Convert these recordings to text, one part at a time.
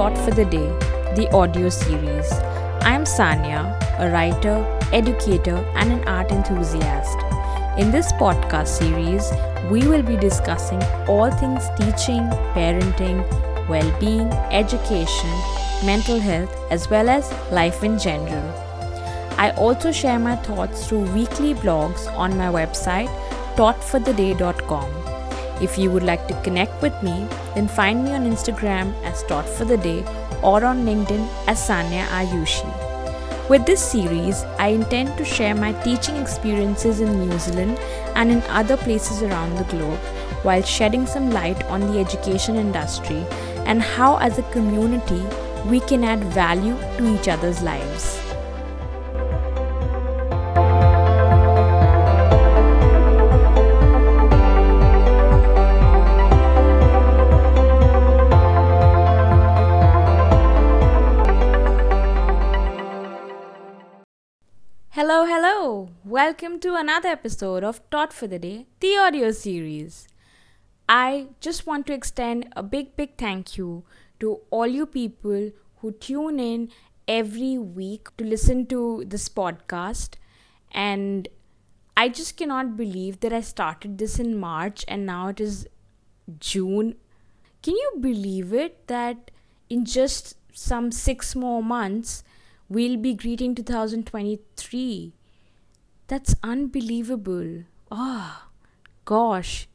Taught for the Day, the audio series. I am Sanya, a writer, educator, and an art enthusiast. In this podcast series, we will be discussing all things teaching, parenting, well being, education, mental health, as well as life in general. I also share my thoughts through weekly blogs on my website, taughtfortheday.com. If you would like to connect with me, then find me on Instagram as Taught for the Day or on LinkedIn as Sanya Ayushi. With this series, I intend to share my teaching experiences in New Zealand and in other places around the globe while shedding some light on the education industry and how, as a community, we can add value to each other's lives. Welcome to another episode of Taught for the Day, the audio series. I just want to extend a big, big thank you to all you people who tune in every week to listen to this podcast. And I just cannot believe that I started this in March and now it is June. Can you believe it that in just some six more months, we'll be greeting 2023? That's unbelievable. Ah, oh, gosh.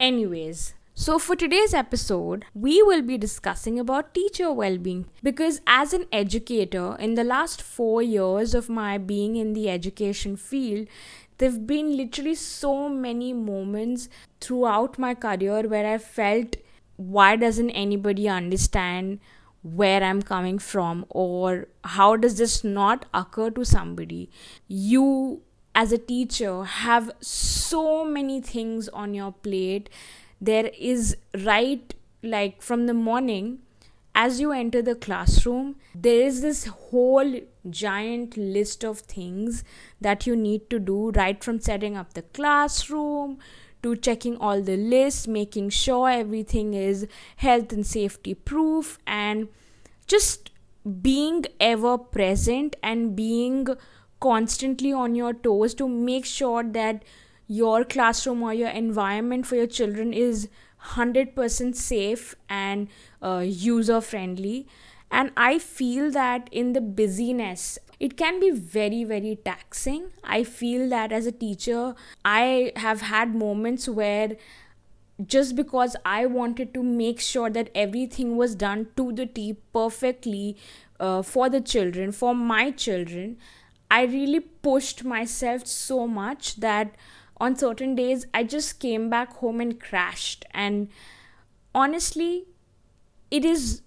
Anyways, so for today's episode, we will be discussing about teacher well-being because as an educator in the last 4 years of my being in the education field, there've been literally so many moments throughout my career where I felt why doesn't anybody understand where I'm coming from or how does this not occur to somebody? You as a teacher have so many things on your plate there is right like from the morning as you enter the classroom there is this whole giant list of things that you need to do right from setting up the classroom to checking all the lists making sure everything is health and safety proof and just being ever present and being constantly on your toes to make sure that your classroom or your environment for your children is 100% safe and uh, user friendly and i feel that in the busyness it can be very very taxing. I feel that as a teacher i have had moments where just because i wanted to make sure that everything was done to the t perfectly uh, for the children for my children I really pushed myself so much that on certain days I just came back home and crashed. And honestly, it is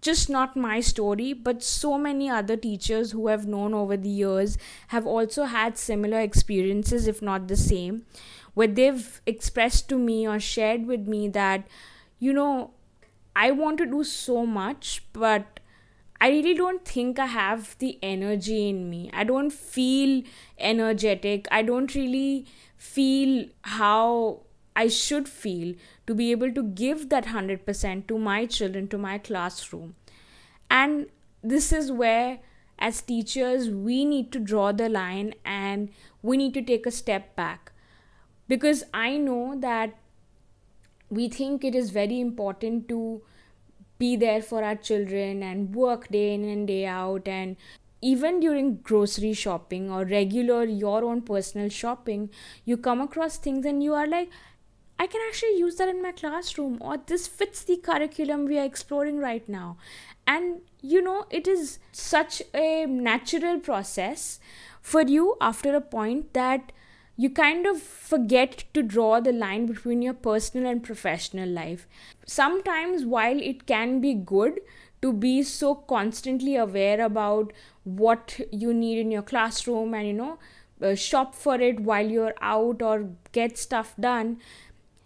just not my story, but so many other teachers who have known over the years have also had similar experiences, if not the same, where they've expressed to me or shared with me that, you know, I want to do so much, but I really don't think I have the energy in me. I don't feel energetic. I don't really feel how I should feel to be able to give that 100% to my children, to my classroom. And this is where, as teachers, we need to draw the line and we need to take a step back. Because I know that we think it is very important to be there for our children and work day in and day out and even during grocery shopping or regular your own personal shopping you come across things and you are like I can actually use that in my classroom, or this fits the curriculum we are exploring right now. And you know, it is such a natural process for you after a point that you kind of forget to draw the line between your personal and professional life. Sometimes, while it can be good to be so constantly aware about what you need in your classroom and you know, uh, shop for it while you're out or get stuff done,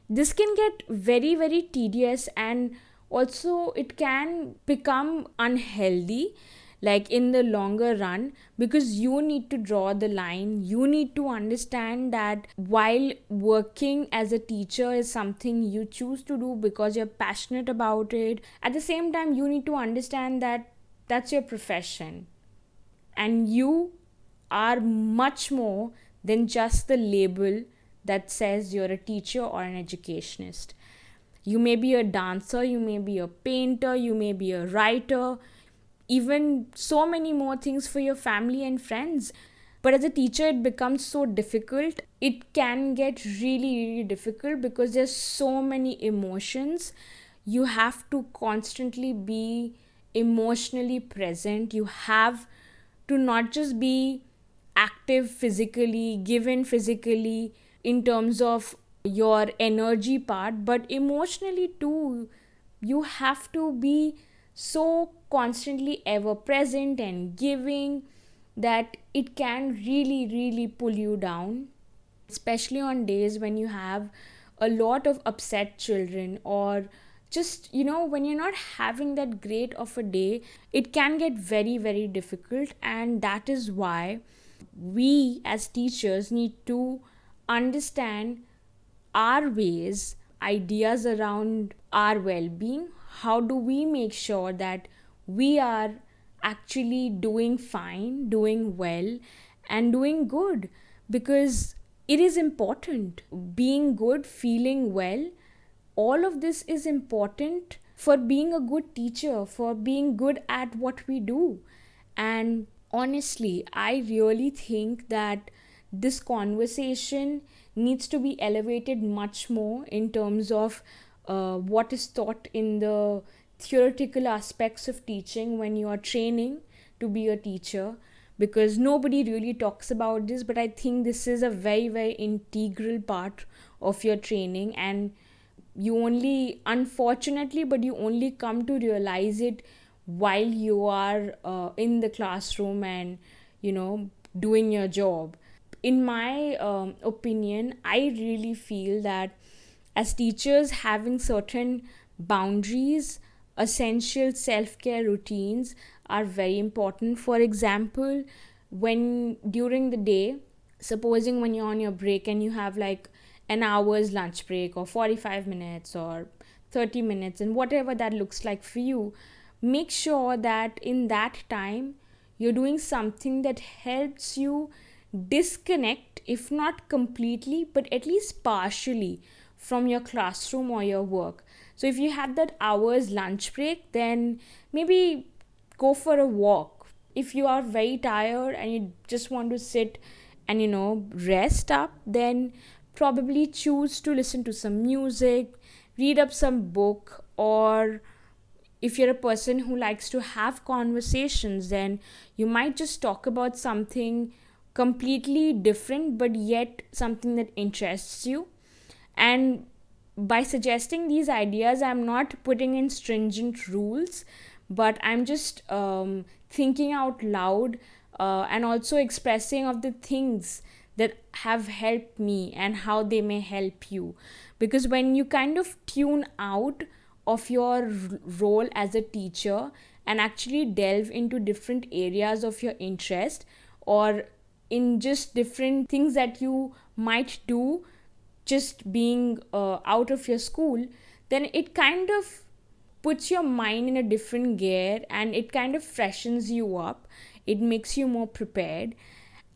this can get very, very tedious and also it can become unhealthy like in the longer run because you need to draw the line. You need to understand that while working as a teacher is something you choose to do because you're passionate about it at the same time you need to understand that that's your profession. And you are much more than just the label that says you're a teacher or an educationist. You may be a dancer you may be a painter you may be a writer even so many more things for your family and friends. But as a teacher, it becomes so difficult. It can get really, really difficult because there's so many emotions. You have to constantly be emotionally present. You have to not just be active physically, given physically in terms of your energy part, but emotionally too. You have to be so constantly ever present and giving that it can really, really pull you down, especially on days when you have a lot of upset children or just you know when you're not having that great of a day it can get very very difficult. And that is why we as teachers need to understand our ways ideas around our well-being how do we make sure that we are actually doing fine, doing well, and doing good because it is important. Being good, feeling well, all of this is important for being a good teacher, for being good at what we do. And honestly, I really think that this conversation needs to be elevated much more in terms of uh, what is taught in the theoretical aspects of teaching when you are training to be a teacher because nobody really talks about this but i think this is a very very integral part of your training and you only unfortunately but you only come to realize it while you are uh, in the classroom and you know doing your job. In my um, opinion i really feel that as teachers having certain boundaries essential self care routines are very important. For example, when during the day, supposing when you're on your break and you have like an hour's lunch break or 45 minutes or 30 minutes and whatever that looks like for you, make sure that in that time you're doing something that helps you disconnect, if not completely, but at least partially from your classroom or your work so if you have that hour's lunch break, then maybe go for a walk. If you are very tired and you just want to sit and you know rest up, then probably choose to listen to some music, read up some book or if you're a person who likes to have conversations, then you might just talk about something completely different but yet something that interests you. And by suggesting these ideas, I'm not putting in stringent rules, but I'm just um, thinking out loud uh, and also expressing of the things that have helped me and how they may help you. Because when you kind of tune out of your role as a teacher and actually delve into different areas of your interest or in just different things that you might do just being uh, out of your school, then it kind of puts your mind in a different gear and it kind of freshens you up. It makes you more prepared.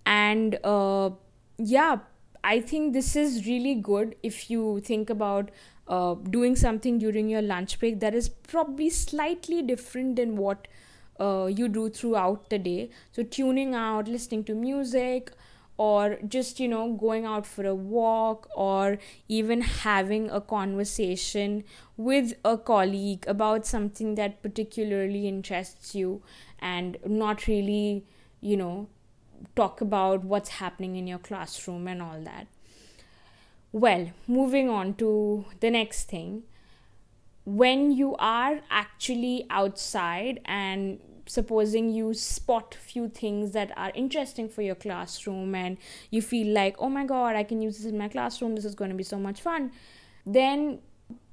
And uh, yeah, I think this is really good if you think about uh, doing something during your lunch break that is probably slightly different than what uh, you do throughout the day. So, tuning out, listening to music, or just you know going out for a walk or even having a conversation with a colleague about something that particularly interests you and not really you know talk about what's happening in your classroom and all that. Well moving on to the next thing when you are actually outside and supposing you spot few things that are interesting for your classroom and you feel like oh my god i can use this in my classroom. This is going to be so much fun then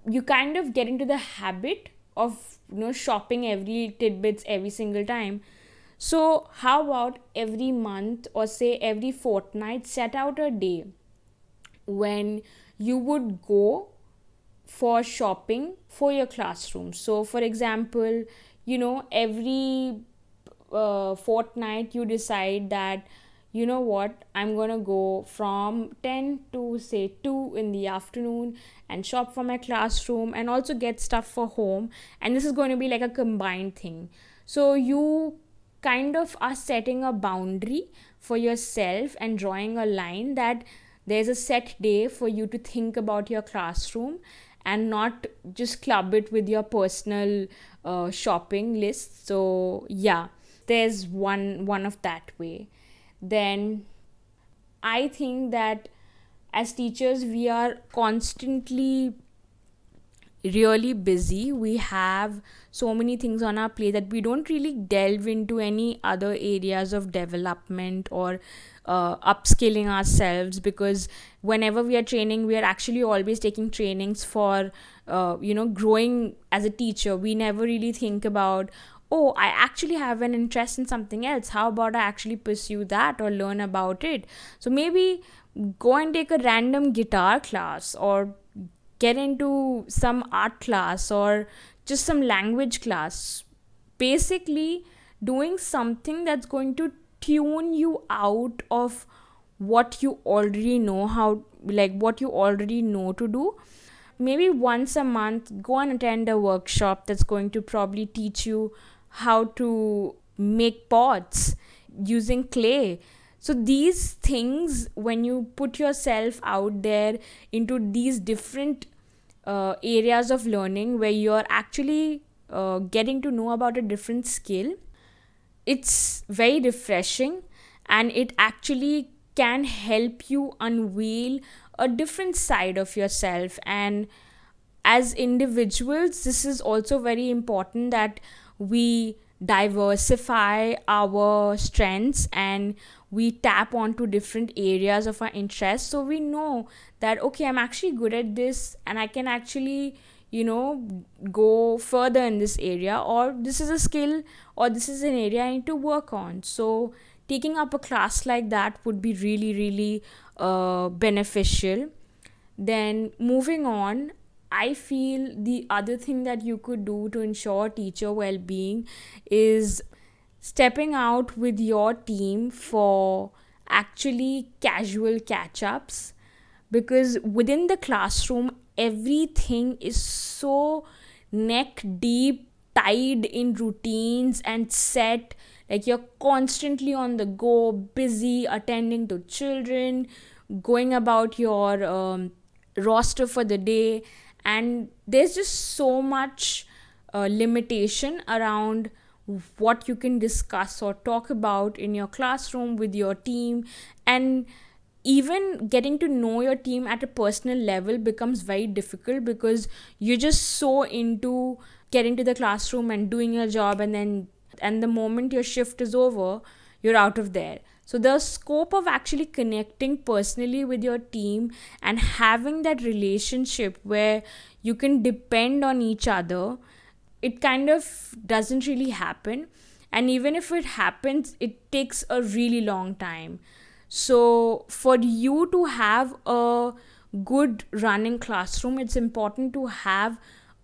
you kind of get into the habit of you know shopping every tidbits every single time. So, how about every month or say every fortnight, set out a day when you would go for shopping for your classroom. So, for example, you know, every uh, fortnight you decide that you know what i'm gonna go from 10 to say 2 in the afternoon and shop for my classroom and also get stuff for home. And this is going to be like a combined thing. So you kind of are setting a boundary for yourself and drawing a line that there's a set day for you to think about your classroom and not just club it with your personal uh, shopping list. So yeah there's one one of that way. Then i think that as teachers we are constantly really busy. We have so many things on our plate that we don't really delve into any other areas of development or uh, upskilling ourselves because whenever we are training we are actually always taking trainings for uh, you know growing as a teacher. We never really think about oh i actually have an interest in something else. How about i actually pursue that or learn about it? So maybe go and take a random guitar class or get into some art class or just some language class basically doing something that's going to tune you out of what you already know how like what you already know to do. Maybe once a month go and attend a workshop that's going to probably teach you how to make pots using clay. So these things when you put yourself out there into these different uh, areas of learning where you're actually uh, getting to know about a different skill. It's very refreshing and it actually can help you unveil a different side of yourself. And as individuals this is also very important that we diversify our strengths and we tap onto different areas of our interest. So we know that okay i'm actually good at this and i can actually you know go further in this area or this is a skill or this is an area i need to work on. So taking up a class like that would be really really uh, beneficial. Then moving on i feel the other thing that you could do to ensure teacher well-being is stepping out with your team for actually casual catch-ups because within the classroom everything is so neck deep tied in routines and set like you're constantly on the go busy attending to children going about your um, roster for the day. And there's just so much uh, limitation around what you can discuss or talk about in your classroom with your team. And even getting to know your team at a personal level becomes very difficult because you're just so into getting to the classroom and doing your job and then and the moment your shift is over you're out of there. So the scope of actually connecting personally with your team and having that relationship where you can depend on each other it kind of doesn't really happen. And even if it happens it takes a really long time. So, for you to have a good running classroom, it's important to have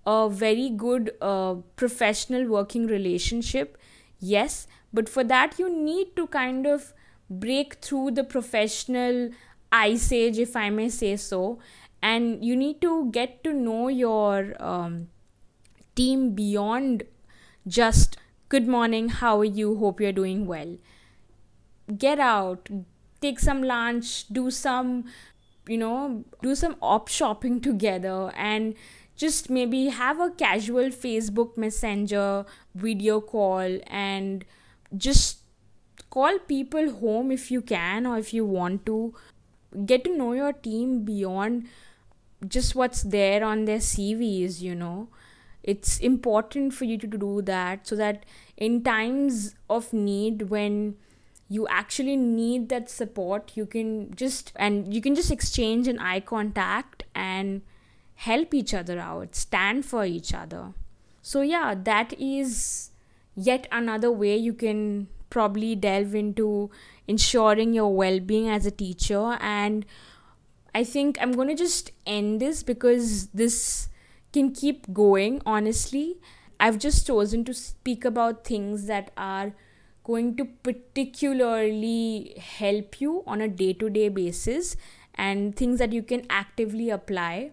a very good uh, professional working relationship. Yes, but for that, you need to kind of break through the professional ice age, if I may say so, and you need to get to know your um, team beyond just good morning, how are you, hope you're doing well. Get out, take some lunch, do some, you know, do some op shopping together and just maybe have a casual Facebook Messenger video call and just call people home if you can or if you want to. Get to know your team beyond just what's there on their CVs, you know. It's important for you to do that so that in times of need when you actually need that support you can just and you can just exchange an eye contact and help each other out stand for each other so yeah that is yet another way you can probably delve into ensuring your well being as a teacher. And I think I'm going to just end this because this can keep going, honestly. I've just chosen to speak about things that are going to particularly help you on a day to day basis and things that you can actively apply.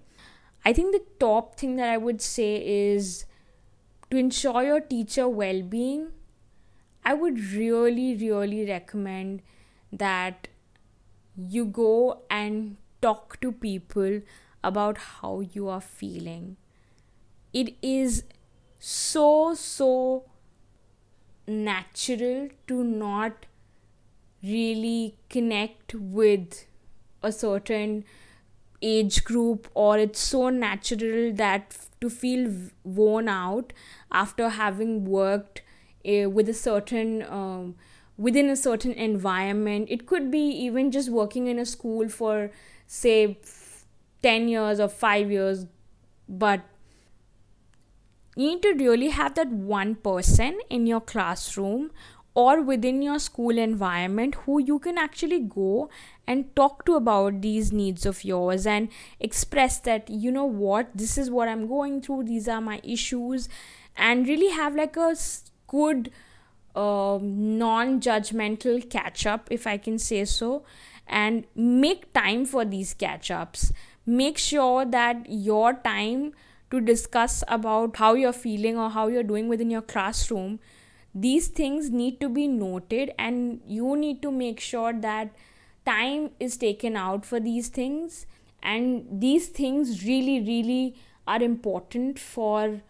I think the top thing that I would say is to ensure your teacher well being. I would really, really recommend that you go and talk to people about how you are feeling. It is so, so natural to not really connect with a certain age group or it's so natural that to feel worn out after having worked uh, with a certain um, within a certain environment. It could be even just working in a school for say 10 years or 5 years but you need to really have that one person in your classroom or within your school environment who you can actually go and talk to about these needs of yours and express that you know what? This is what i'm going through. These are my issues. And really have like a good uh, non-judgmental catch up if i can say so and make time for these catch ups make sure that your time to discuss about how you're feeling or how you're doing within your classroom these things need to be noted and you need to make sure that time is taken out for these things. And these things really really are important for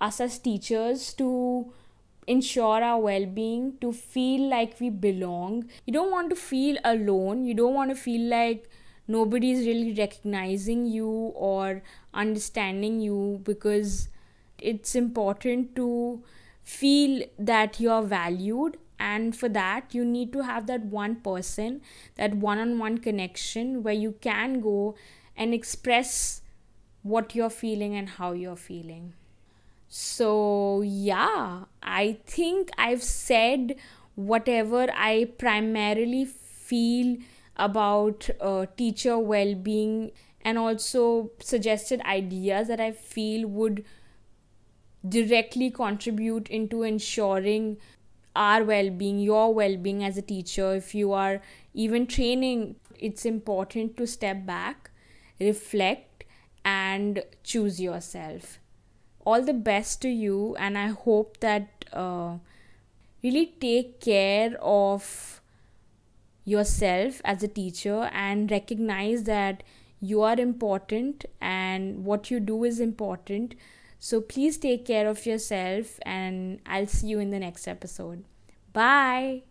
us as teachers to ensure our well-being to feel like we belong. You don't want to feel alone. You don't want to feel like nobody is really recognizing you or understanding you because it's important to feel that you're valued. And for that you need to have that one person that one-on-one connection where you can go and express what you're feeling and how you're feeling. So yeah i think i've said whatever i primarily feel about uh, teacher well-being and also suggested ideas that i feel would directly contribute into ensuring our well-being your well-being as a teacher. If you are even training it's important to step back reflect and choose yourself. All the best to you and i hope that uh, really take care of yourself as a teacher and recognize that you are important and what you do is important so please take care of yourself, and I'll see you in the next episode. Bye.